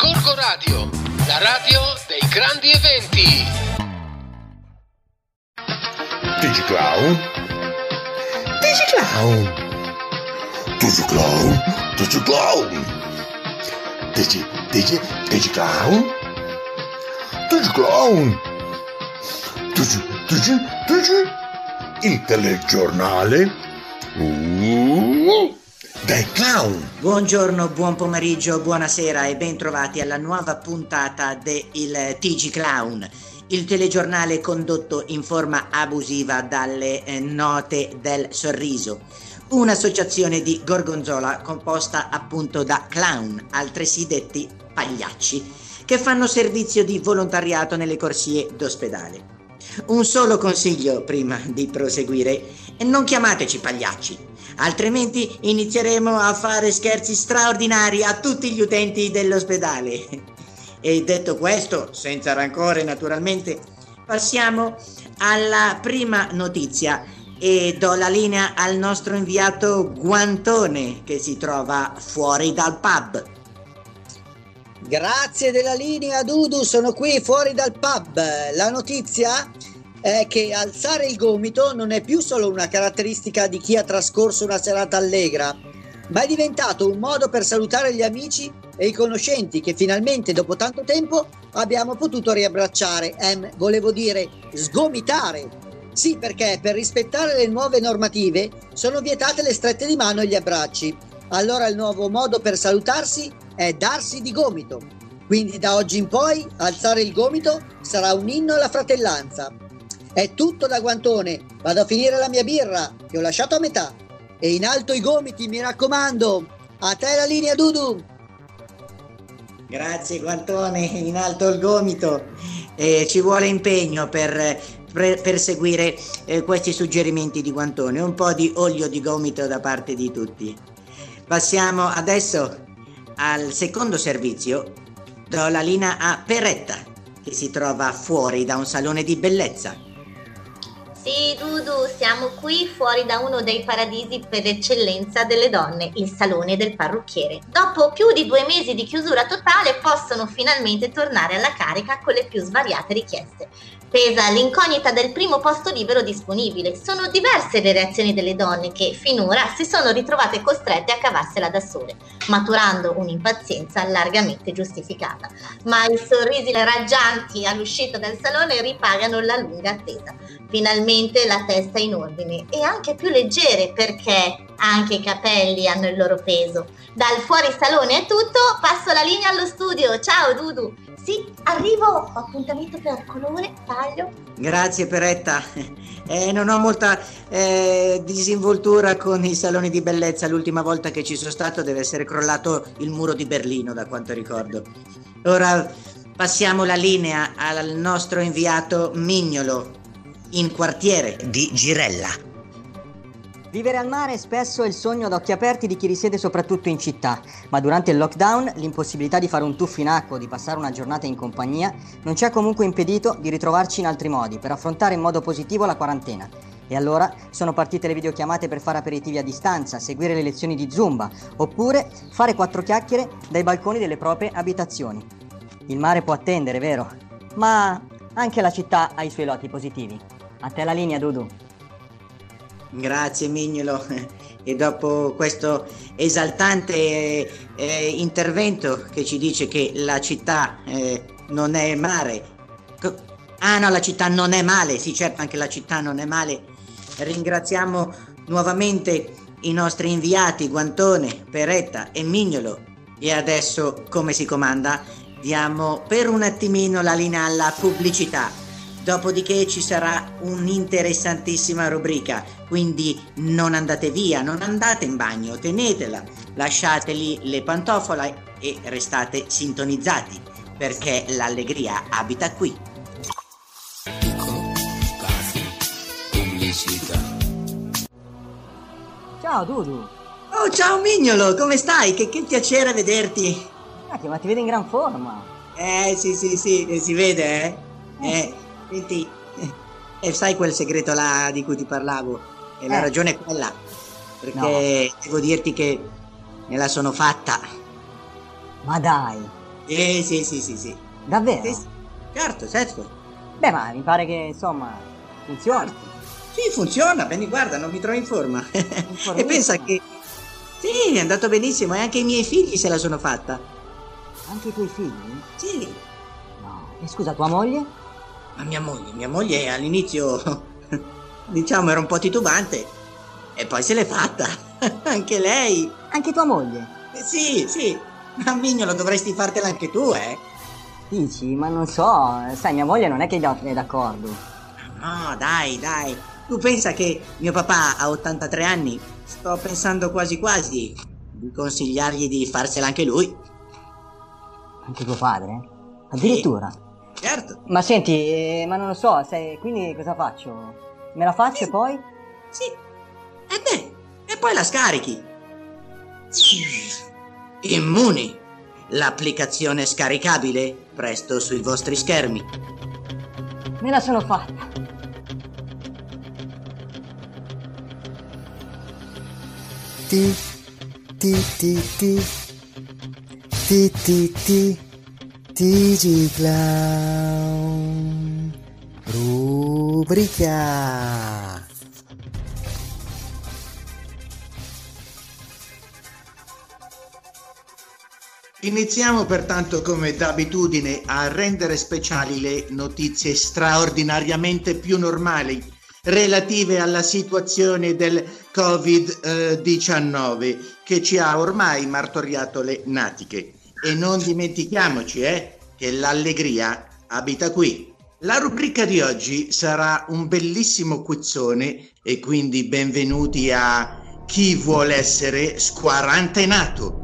Gorgo Radio, la radio dei grandi eventi. Digiclown? Digiclown? Digiclown? Digiclown? Digi... Digi... Digiclown? Digiclown? Digi... Digi... Digi... Il telegiornale? Uh, dai clown! Buongiorno, buon pomeriggio, buonasera e bentrovati alla nuova puntata del TG Clown, il telegiornale condotto in forma abusiva dalle eh, note del sorriso. Un'associazione di gorgonzola composta appunto da clown, altresì detti pagliacci, che fanno servizio di volontariato nelle corsie d'ospedale. Un solo consiglio prima di proseguire, non chiamateci pagliacci, altrimenti inizieremo a fare scherzi straordinari a tutti gli utenti dell'ospedale. E detto questo, senza rancore naturalmente, passiamo alla prima notizia e do la linea al nostro inviato Guantone che si trova fuori dal pub. Grazie della linea Dudu, sono qui fuori dal pub. La notizia è che alzare il gomito non è più solo una caratteristica di chi ha trascorso una serata allegra, ma è diventato un modo per salutare gli amici e i conoscenti che finalmente dopo tanto tempo abbiamo potuto riabbracciare, ehm, volevo dire sgomitare. Sì, perché per rispettare le nuove normative sono vietate le strette di mano e gli abbracci. Allora il nuovo modo per salutarsi è darsi di gomito. Quindi da oggi in poi alzare il gomito sarà un inno alla fratellanza. È tutto da guantone, vado a finire la mia birra che ho lasciato a metà. E in alto i gomiti, mi raccomando. A te la linea Dudu. Grazie Guantone, in alto il gomito. Eh, ci vuole impegno per, per, seguire eh, questi suggerimenti di Guantone, un po' di olio di gomito da parte di tutti. Passiamo adesso al secondo servizio. Do la linea a Peretta, che si trova fuori da un salone di bellezza. Sì, Dudu, siamo qui fuori da uno dei paradisi per eccellenza delle donne, il salone del parrucchiere. Dopo più di due mesi di chiusura totale possono finalmente tornare alla carica con le più svariate richieste. Pesa l'incognita del primo posto libero disponibile. Sono diverse le reazioni delle donne che finora si sono ritrovate costrette a cavarsela da sole, maturando un'impazienza largamente giustificata. Ma i sorrisi raggianti all'uscita dal salone ripagano la lunga attesa. Finalmente la testa in ordine e anche più leggere perché anche i capelli hanno il loro peso. Dal fuori salone è tutto, passo la linea allo studio. Ciao Dudu! Sì, arrivo, appuntamento per colore, taglio. Grazie Peretta. Eh, non ho molta eh, disinvoltura con i saloni di bellezza. L'ultima volta che ci sono stato deve essere crollato il muro di Berlino, da quanto ricordo. Ora passiamo la linea al nostro inviato Mignolo, in quartiere di Girella. Vivere al mare è spesso il sogno ad occhi aperti di chi risiede soprattutto in città, ma durante il lockdown l'impossibilità di fare un tuffo in acqua o di passare una giornata in compagnia non ci ha comunque impedito di ritrovarci in altri modi per affrontare in modo positivo la quarantena. E allora sono partite le videochiamate per fare aperitivi a distanza, seguire le lezioni di Zumba, oppure fare quattro chiacchiere dai balconi delle proprie abitazioni. Il mare può attendere, vero? Ma anche la città ha i suoi lati positivi. A te la linea, Dudu. Grazie Mignolo. E dopo questo esaltante eh, intervento che ci dice che la città eh, non è mare. Ah no, la città non è male, sì certo anche la città non è male. Ringraziamo nuovamente i nostri inviati Guantone, Peretta e Mignolo. E adesso, come si comanda, diamo per un attimino la linea alla pubblicità. Dopodiché ci sarà un'interessantissima rubrica, quindi non andate via, non andate in bagno, tenetela, lasciateli le pantofole e restate sintonizzati, perché l'allegria abita qui. Ciao Dudu! Oh, ciao Mignolo, come stai? Che, che piacere vederti. Ah, ma ti vedo in gran forma. Eh, sì, sì, sì, si vede, eh? Eh, senti, e sai quel segreto là di cui ti parlavo? E la Eh. ragione è quella, perché devo dirti che me la sono fatta. Ma dai! Eh, sì, sì, sì, sì. Davvero? Sì, sì. Certo, certo. Beh, ma mi pare che insomma funzioni. Sì, funziona, Benny, guarda, non mi trovo in forma. e pensa che... Sì, è andato benissimo e anche i miei figli se la sono fatta. Anche i tuoi figli? Sì, No. E scusa, tua moglie? Ma mia moglie, mia moglie all'inizio, diciamo, era un po' titubante e poi se l'è fatta. anche lei. Anche tua moglie? Eh, Sì, sì. Ma mignolo, dovresti fartela anche tu, eh? Dici, ma non so, sai, mia moglie non è che è d'accordo. No, dai, dai. Tu pensa che mio papà ha 83 anni? Sto pensando quasi quasi di consigliargli di farsela anche lui. Anche tuo padre? Addirittura. Certo. Ma senti, eh, ma non lo so, sai, quindi cosa faccio? Me la faccio e poi? Sì. E beh, e poi la scarichi. Immuni. L'applicazione scaricabile presto sui vostri schermi. Me la sono fatta. Ti ti ti ti ti ti ti Tigi Clown Rubrica Iniziamo pertanto come d'abitudine a rendere speciali le notizie straordinariamente più normali relative alla situazione del Covid-19 che ci ha ormai martoriato le natiche. E non dimentichiamoci eh, che l'allegria abita qui. La rubrica di oggi sarà un bellissimo quizzone e quindi benvenuti a Chi vuole essere squarantenato.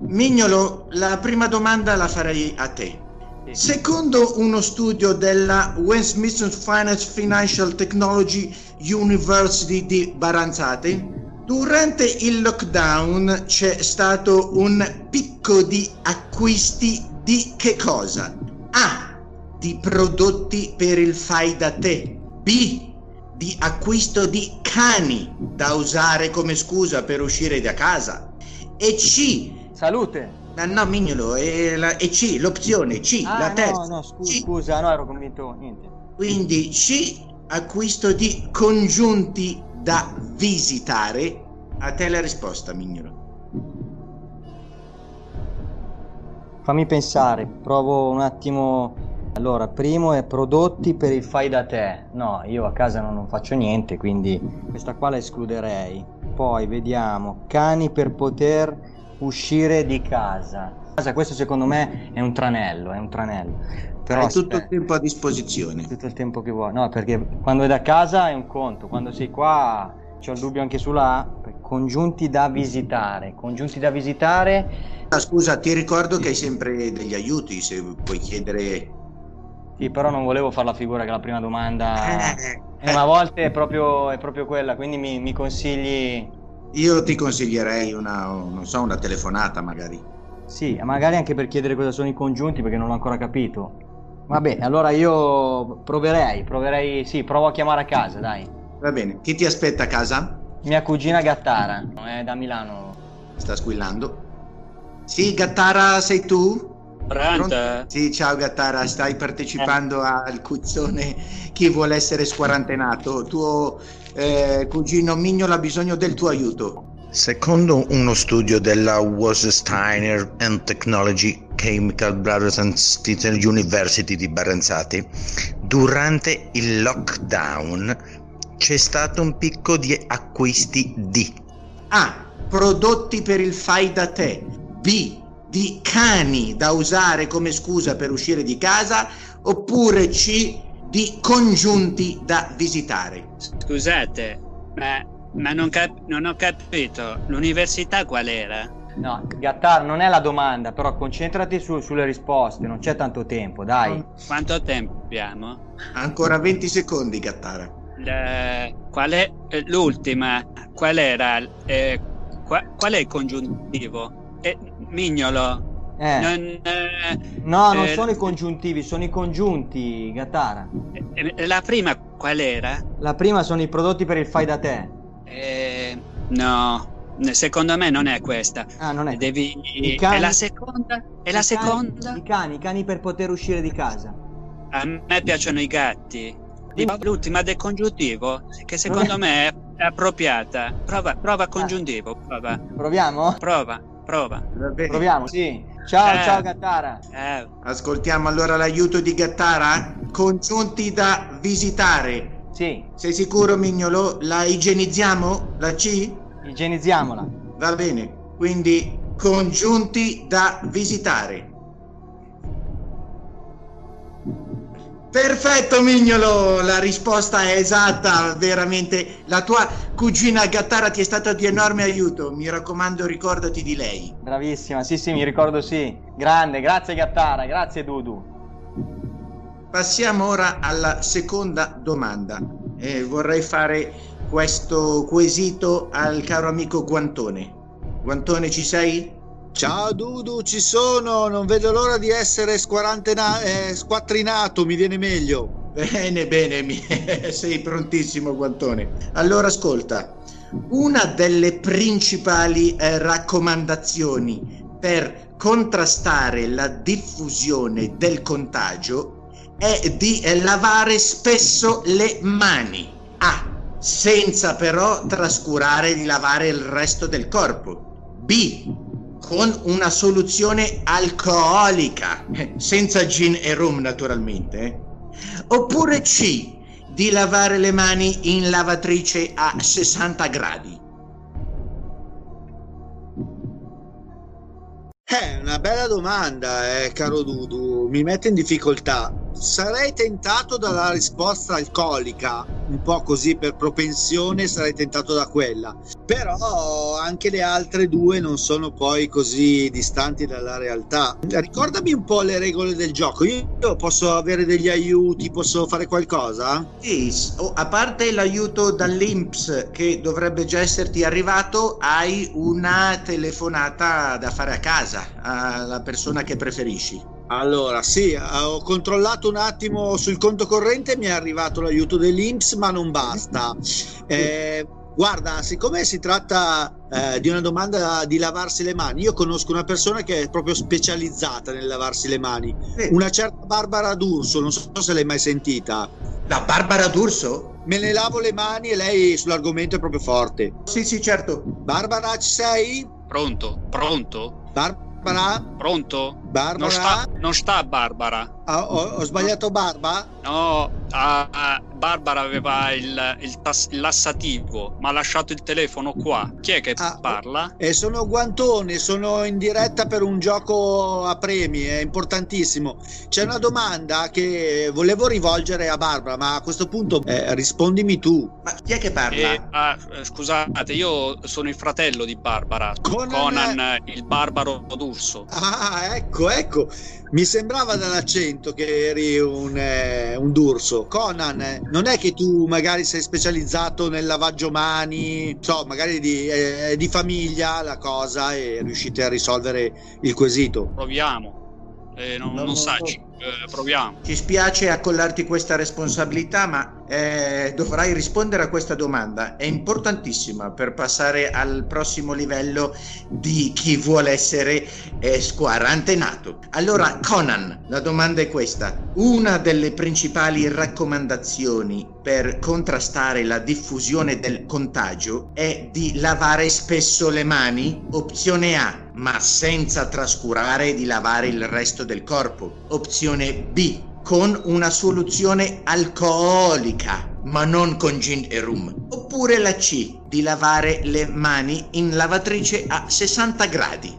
Mignolo, la prima domanda la farei a te. Secondo uno studio della Westminster Finance Financial Technology University di Baranzate, durante il lockdown c'è stato un picco di acquisti di che cosa? A. Di prodotti per il fai da te. B. Di acquisto di cani da usare come scusa per uscire da casa. E C. Salute! Ma no, mignolo, è, la, è C, l'opzione C, Ah, la no, terza. no, scusa, C. scusa, no, ero convinto, niente. Quindi C, acquisto di congiunti da visitare. A te la risposta, mignolo. Fammi pensare, provo un attimo. Allora, primo è prodotti per il fai da te. No, io a casa non, non faccio niente, quindi questa qua la escluderei. Poi vediamo, cani per poter uscire di casa. Casa, Questo secondo me è un tranello, è un tranello. Però Hai tutto il tempo a disposizione. tutto il tempo che vuoi. No, perché quando è da casa è un conto, quando sei qua c'ho il dubbio anche sulla A. Congiunti da visitare. Congiunti da visitare Ah, scusa, ti ricordo che hai sempre degli aiuti se puoi chiedere. Sì, però non volevo fare la figura che la prima domanda... Eh, ma a volte è proprio, è proprio quella, quindi mi, mi consigli... Io ti consiglierei una, non so, una telefonata magari. Sì, magari anche per chiedere cosa sono i congiunti, perché non l'ho ancora capito. Vabbè, allora io proverei, proverei... Sì, provo a chiamare a casa, dai. Va bene, chi ti aspetta a casa? Mia cugina Gattara, è da Milano. Sta squillando. Sì, Gattara, sei tu? Pronto? Sì, ciao Gattara, stai partecipando al quizzone Chi vuole essere squarantenato? Tuo eh, cugino Mignolo ha bisogno del tuo aiuto. Secondo uno studio della Wassersteiner and Technology Chemical Brothers and Sisters University di Baranzati, durante il lockdown c'è stato un picco di acquisti di A. Prodotti per il fai da te. B. Di cani da usare come scusa per uscire di casa. Oppure C. Di congiunti da visitare. Scusate, ma, ma non, cap- non ho capito. L'università qual era? No, Gattara non è la domanda, però concentrati su- sulle risposte, non c'è tanto tempo, dai. Quanto tempo abbiamo? Ancora 20 secondi, Gattara. La- qual è eh, l'ultima? Qual era? Eh, qua- qual è il congiuntivo? Eh, mignolo. Eh, Non, eh, no, non eh, sono i congiuntivi, sono i congiunti, Gattara. eh, la prima qual era? La prima sono i prodotti per il fai da te. Eh, no, Secondo me non è questa. Ah, non è. Devi... I cani- E la seconda? E la I cani- seconda? I cani, i cani per poter uscire di casa. A me piacciono i gatti. L'ultima del congiuntivo, che secondo me è appropriata. Prova, prova congiuntivo, prova. Proviamo? Prova, prova. Proviamo, sì. Ciao, Eh. ciao Gattara. Eh, Ascoltiamo allora l'aiuto di Gattara. Congiunti da visitare. Sì, Sei sicuro, Mignolo? La igienizziamo? La C? igienizziamola. Va bene. Quindi congiunti da visitare. Perfetto Mignolo, la risposta è esatta, veramente. La tua cugina Gattara ti è stata di enorme aiuto. Mi raccomando, ricordati di lei. Bravissima, sì, sì, mi ricordo sì. Grande, grazie Gattara, grazie Dudu. Passiamo ora alla seconda domanda. Eh, vorrei fare questo quesito al caro amico Guantone. Guantone, ci sei? Ciao Dudu, ci sono, non vedo l'ora di essere squarantena- eh, squattrinato, mi viene meglio. Bene, bene, mi- sei prontissimo, Guantone. Allora, ascolta, una delle principali eh, raccomandazioni per contrastare la diffusione del contagio è di eh, lavare spesso le mani. A. Senza però trascurare di lavare il resto del corpo. B. Con una soluzione alcolica, eh, senza gin e rum naturalmente. eh. Oppure C. Di lavare le mani in lavatrice a 60 gradi. È una bella domanda, eh, caro Dudu, mi mette in difficoltà. Sarei tentato dalla risposta alcolica, un po' così per propensione sarei tentato da quella. Però anche le altre due non sono poi così distanti dalla realtà. Ricordami un po' le regole del gioco. Io posso avere degli aiuti, posso fare qualcosa? Sì, a parte l'aiuto dall'Inps che dovrebbe già esserti arrivato, hai una telefonata da fare a casa alla persona che preferisci. Allora, sì, eh, ho controllato un attimo sul conto corrente, mi è arrivato l'aiuto dell'Inps, ma non basta. Eh, guarda, siccome si tratta eh, di una domanda di lavarsi le mani, io conosco una persona che è proprio specializzata nel lavarsi le mani, Sì. una certa Barbara D'Urso, non so se l'hai mai sentita. La Barbara D'Urso? Me ne lavo le mani e lei sull'argomento è proprio forte. Sì, sì, certo. Barbara, ci sei? pronto, pronto, Barbara? Pronto? Barbara? Non sta, non sta Barbara. Ah, ho, ho sbagliato Barba? No, ah, ah, Barbara aveva il, il tas- il lassativo, ma ha lasciato il telefono qua. Chi è che Ah, parla? E sono Guantone, sono in diretta per un gioco a premi, è importantissimo. C'è una domanda che volevo rivolgere a Barbara, ma a questo punto eh, rispondimi tu. Ma chi è che parla? Eh, ah, eh, scusate, io sono il fratello di Barbara, Conan- Conan, eh, il barbaro d'urso. Ah, ecco, ecco. Mi sembrava dall'accento che eri un, eh, un d'urso. Conan, eh, non è che tu magari sei specializzato nel lavaggio mani, so, magari di, eh, di famiglia la cosa e riuscite a risolvere il quesito. Proviamo. Eh, non, No, non no, sa, no. ci- eh, proviamo. Ci spiace accollarti questa responsabilità, ma eh, dovrai rispondere a questa domanda. È importantissima per passare al prossimo livello di chi vuole essere eh, squarantenato. Allora, Conan, la domanda è questa. Una delle principali raccomandazioni per contrastare la diffusione del contagio è di lavare spesso le mani? Opzione A, ma senza trascurare di lavare il resto del corpo. Opzione B, con una soluzione alcolica, ma non con gin e rum. Oppure la C, di lavare le mani in lavatrice a 60 gradi.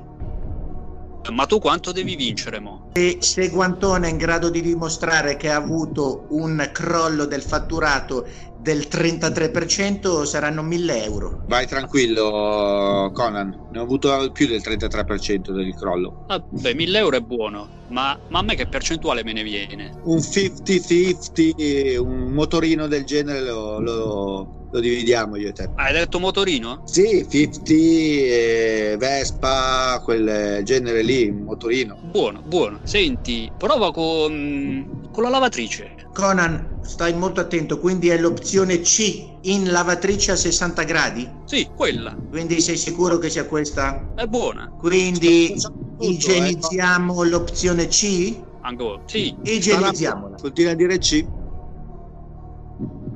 Ma tu quanto devi vincere, mo? E se Guantone è in grado di dimostrare che ha avuto un crollo del fatturato del 33%, saranno 1000 euro. Vai tranquillo, Conan. Ne ho avuto più del 33% del crollo. Vabbè, 1000 euro è buono, ma, ma a me che percentuale me ne viene? Un 50-50, un motorino del genere lo, lo- lo dividiamo io e te. Hai detto motorino? Sì, 50, eh, Vespa, quel genere lì, motorino. Buono, buono. Senti, prova con, con la lavatrice. Conan, stai molto attento, quindi è l'opzione C in lavatrice a 60 gradi? Sì, quella. Quindi sei sicuro che sia questa? È buona. Quindi Tutto, igienizziamo l'opzione C? Ancora. Sì. Igienizziamola. Continua a dire C.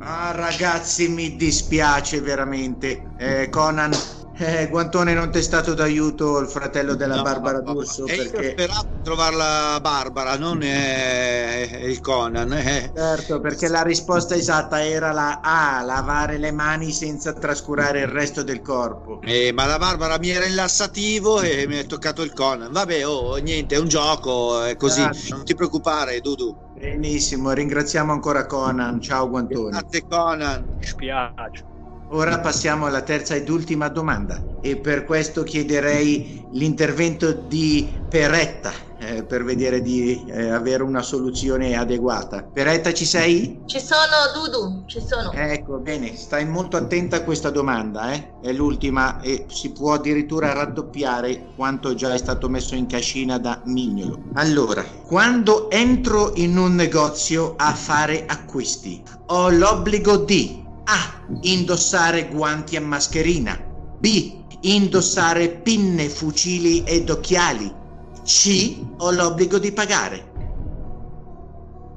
Ah ragazzi, mi dispiace veramente. Eh, Conan, eh, Guantone non ti è stato d'aiuto il fratello della No, Barbara no. D'Urso E io perché... speravo di trovare la Barbara, non eh, il Conan. eh. Certo, perché la risposta esatta era la A, lavare le mani senza trascurare il resto del corpo. Eh, ma la Barbara mi era rilassativo e mi è toccato il Conan. Vabbè, oh, niente, è un gioco, è così. Grazie. Non ti preoccupare, Dudu. Benissimo, ringraziamo ancora Conan. Ciao Guantone. Grazie, Conan. Mi spiace. Ora passiamo alla terza ed ultima domanda e per questo chiederei l'intervento di Peretta eh, per vedere di eh, avere una soluzione adeguata. Peretta ci sei? Ci sono, Dudu, ci sono. Ecco, bene, stai molto attenta a questa domanda, eh? È l'ultima e si può addirittura raddoppiare quanto già è stato messo in cascina da Mignolo. Allora, quando entro in un negozio a fare acquisti, ho l'obbligo di A. Indossare guanti e mascherina. B. Indossare pinne, fucili ed occhiali. C. Ho l'obbligo di pagare.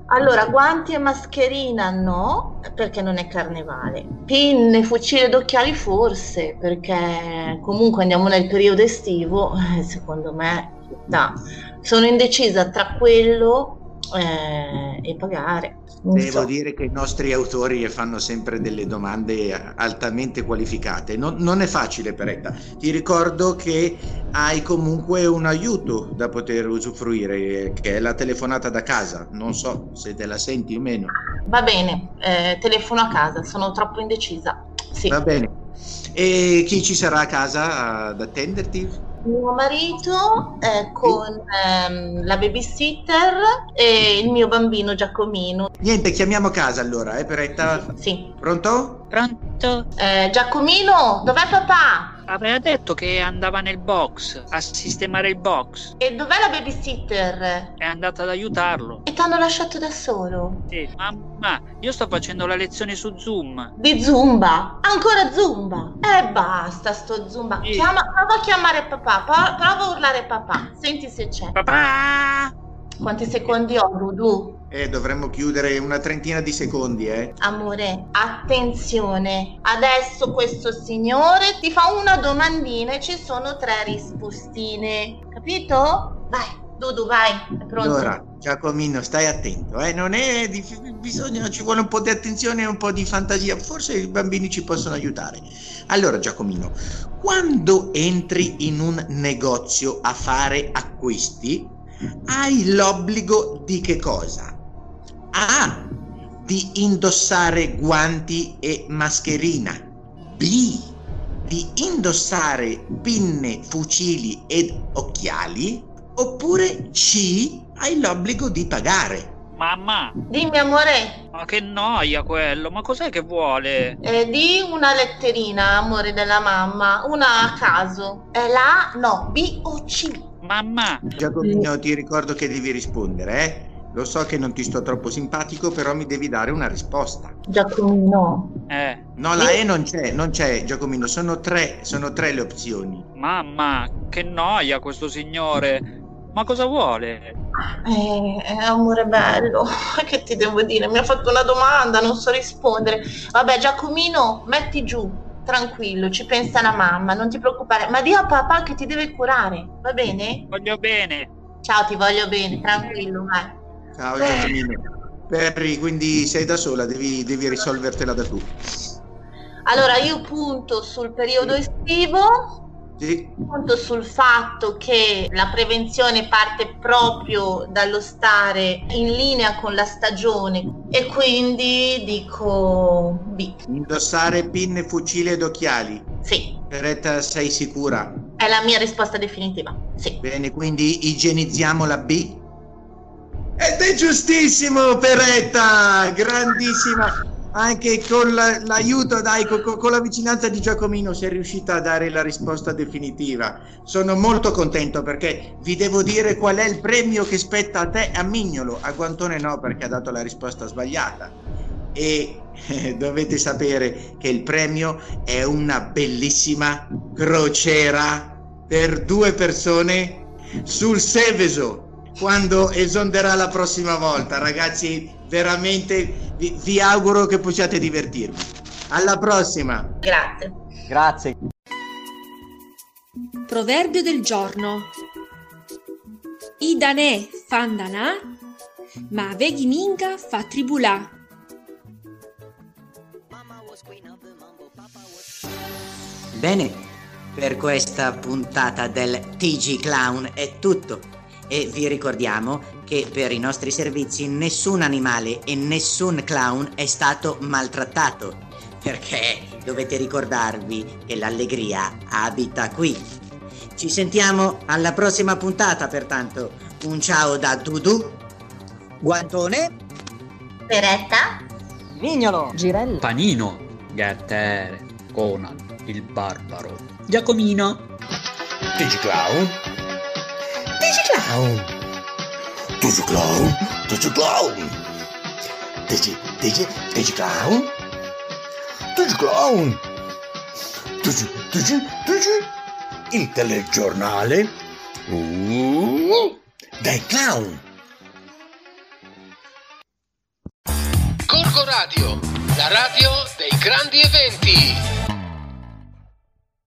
Allora, guanti e mascherina no, perché non è carnevale. Pinne, fucile ed occhiali forse, perché comunque andiamo nel periodo estivo, eh, secondo me da. Sono indecisa tra quello eh, e pagare. Non Devo so. dire che i nostri autori fanno sempre delle domande altamente qualificate. Non, non è facile, Peretta. Ti ricordo che hai comunque un aiuto da poter usufruire, che è la telefonata da casa. Non so se te la senti o meno. Va bene, eh, telefono a casa, sono troppo indecisa. Sì. Va bene. E chi ci sarà a casa ad attenderti? Mio marito eh, con ehm, la babysitter e il mio bambino Giacomino. Niente, chiamiamo casa allora, eh, Peretta? Sì. Pronto? Pronto? Eh, Giacomino, dov'è papà? Aveva detto che andava nel box a sistemare il box. E dov'è la babysitter? È andata ad aiutarlo. E ti hanno lasciato da solo? Sì, mamma, io sto facendo la lezione su Zoom. Di Zumba? Ancora Zumba? E basta sto Zumba. Sì. Chiama, prova a chiamare papà, pro- prova a urlare papà. Senti se c'è. Papà! Quanti secondi ho, Dudu? Eh, dovremmo chiudere una trentina di secondi, eh. Amore, attenzione. Adesso questo signore ti fa una domandina e ci sono tre rispostine. Capito? Vai, Dudu, vai. È pronto? Allora, Giacomino, stai attento, eh? Non è dif- bisogna, ci vuole un po' di attenzione e un po' di fantasia. Forse i bambini ci possono aiutare. Allora, Giacomino, quando entri in un negozio a fare acquisti, hai l'obbligo di che cosa? A. Di indossare guanti e mascherina. B. Di indossare pinne, fucili ed occhiali. Oppure C. Hai l'obbligo di pagare. Mamma, Dimmi, amore. ma che noia quello, ma cos'è che vuole? Eh, di una letterina, amore della mamma. Una a caso. È la A? No, B o C? Mamma, Giacomino, ti ricordo che devi rispondere, eh? Lo so che non ti sto troppo simpatico, però mi devi dare una risposta. Giacomino. eh, No, la E non c'è, non c'è, Giacomino, sono tre, sono tre le opzioni. mamma, che noia questo signore. Ma cosa vuole? Eh, amore bello, che ti devo dire? Mi ha fatto una domanda, non so rispondere. Vabbè, Giacomino, metti giù, tranquillo, ci pensa la mamma, non ti preoccupare. Ma di a papà che ti deve curare, va bene? Voglio bene. Ciao, ti voglio bene, tranquillo, vai. Ciao Giacomino. Perry, quindi sei da sola, devi, devi risolvertela da tu. Allora, io punto sul periodo estivo, Sì? punto sul fatto che la prevenzione parte proprio dallo stare in linea con la stagione e quindi dico B. Indossare pinne, fucile ed occhiali. Sì, Peretta, sei sicura? è la mia risposta definitiva. Sì. Bene, quindi igienizziamo la B. Ed è giustissimo, Peretta! Grandissima! anche con la- l'aiuto, dai, co- co- con, la vicinanza di Giacomino sei riuscita a dare la risposta definitiva. Sono molto contento perché vi devo dire qual è il premio che spetta a te, a Mignolo, a Guantone no perché ha dato la risposta sbagliata. E eh, dovete sapere che il premio è una bellissima crociera per due persone sul Seveso quando esonderà la prossima volta. Ragazzi, veramente vi, vi auguro che possiate divertirvi. Alla prossima! Grazie. Grazie. Proverbio del giorno. I danè fan danà, ma veghi minga fa tribulà. Bene, per questa puntata del TG Clown è tutto e vi ricordiamo che per i nostri servizi nessun animale e nessun clown è stato maltrattato perché dovete ricordarvi che l'allegria abita qui. Ci sentiamo alla prossima puntata, pertanto un ciao da Dudu, Guantone, Peretta, Mignolo, Girello, Panino, Gattere, Conan, il barbaro, Giacomino. Digiclown. Digiclown. Digiclown. Digiclown. Digi, digi, Digiclown. Digiclown. Digi, digi, digi. Il telegiornale. Uh, dai clown. Gorgo Radio, la radio dei grandi eventi.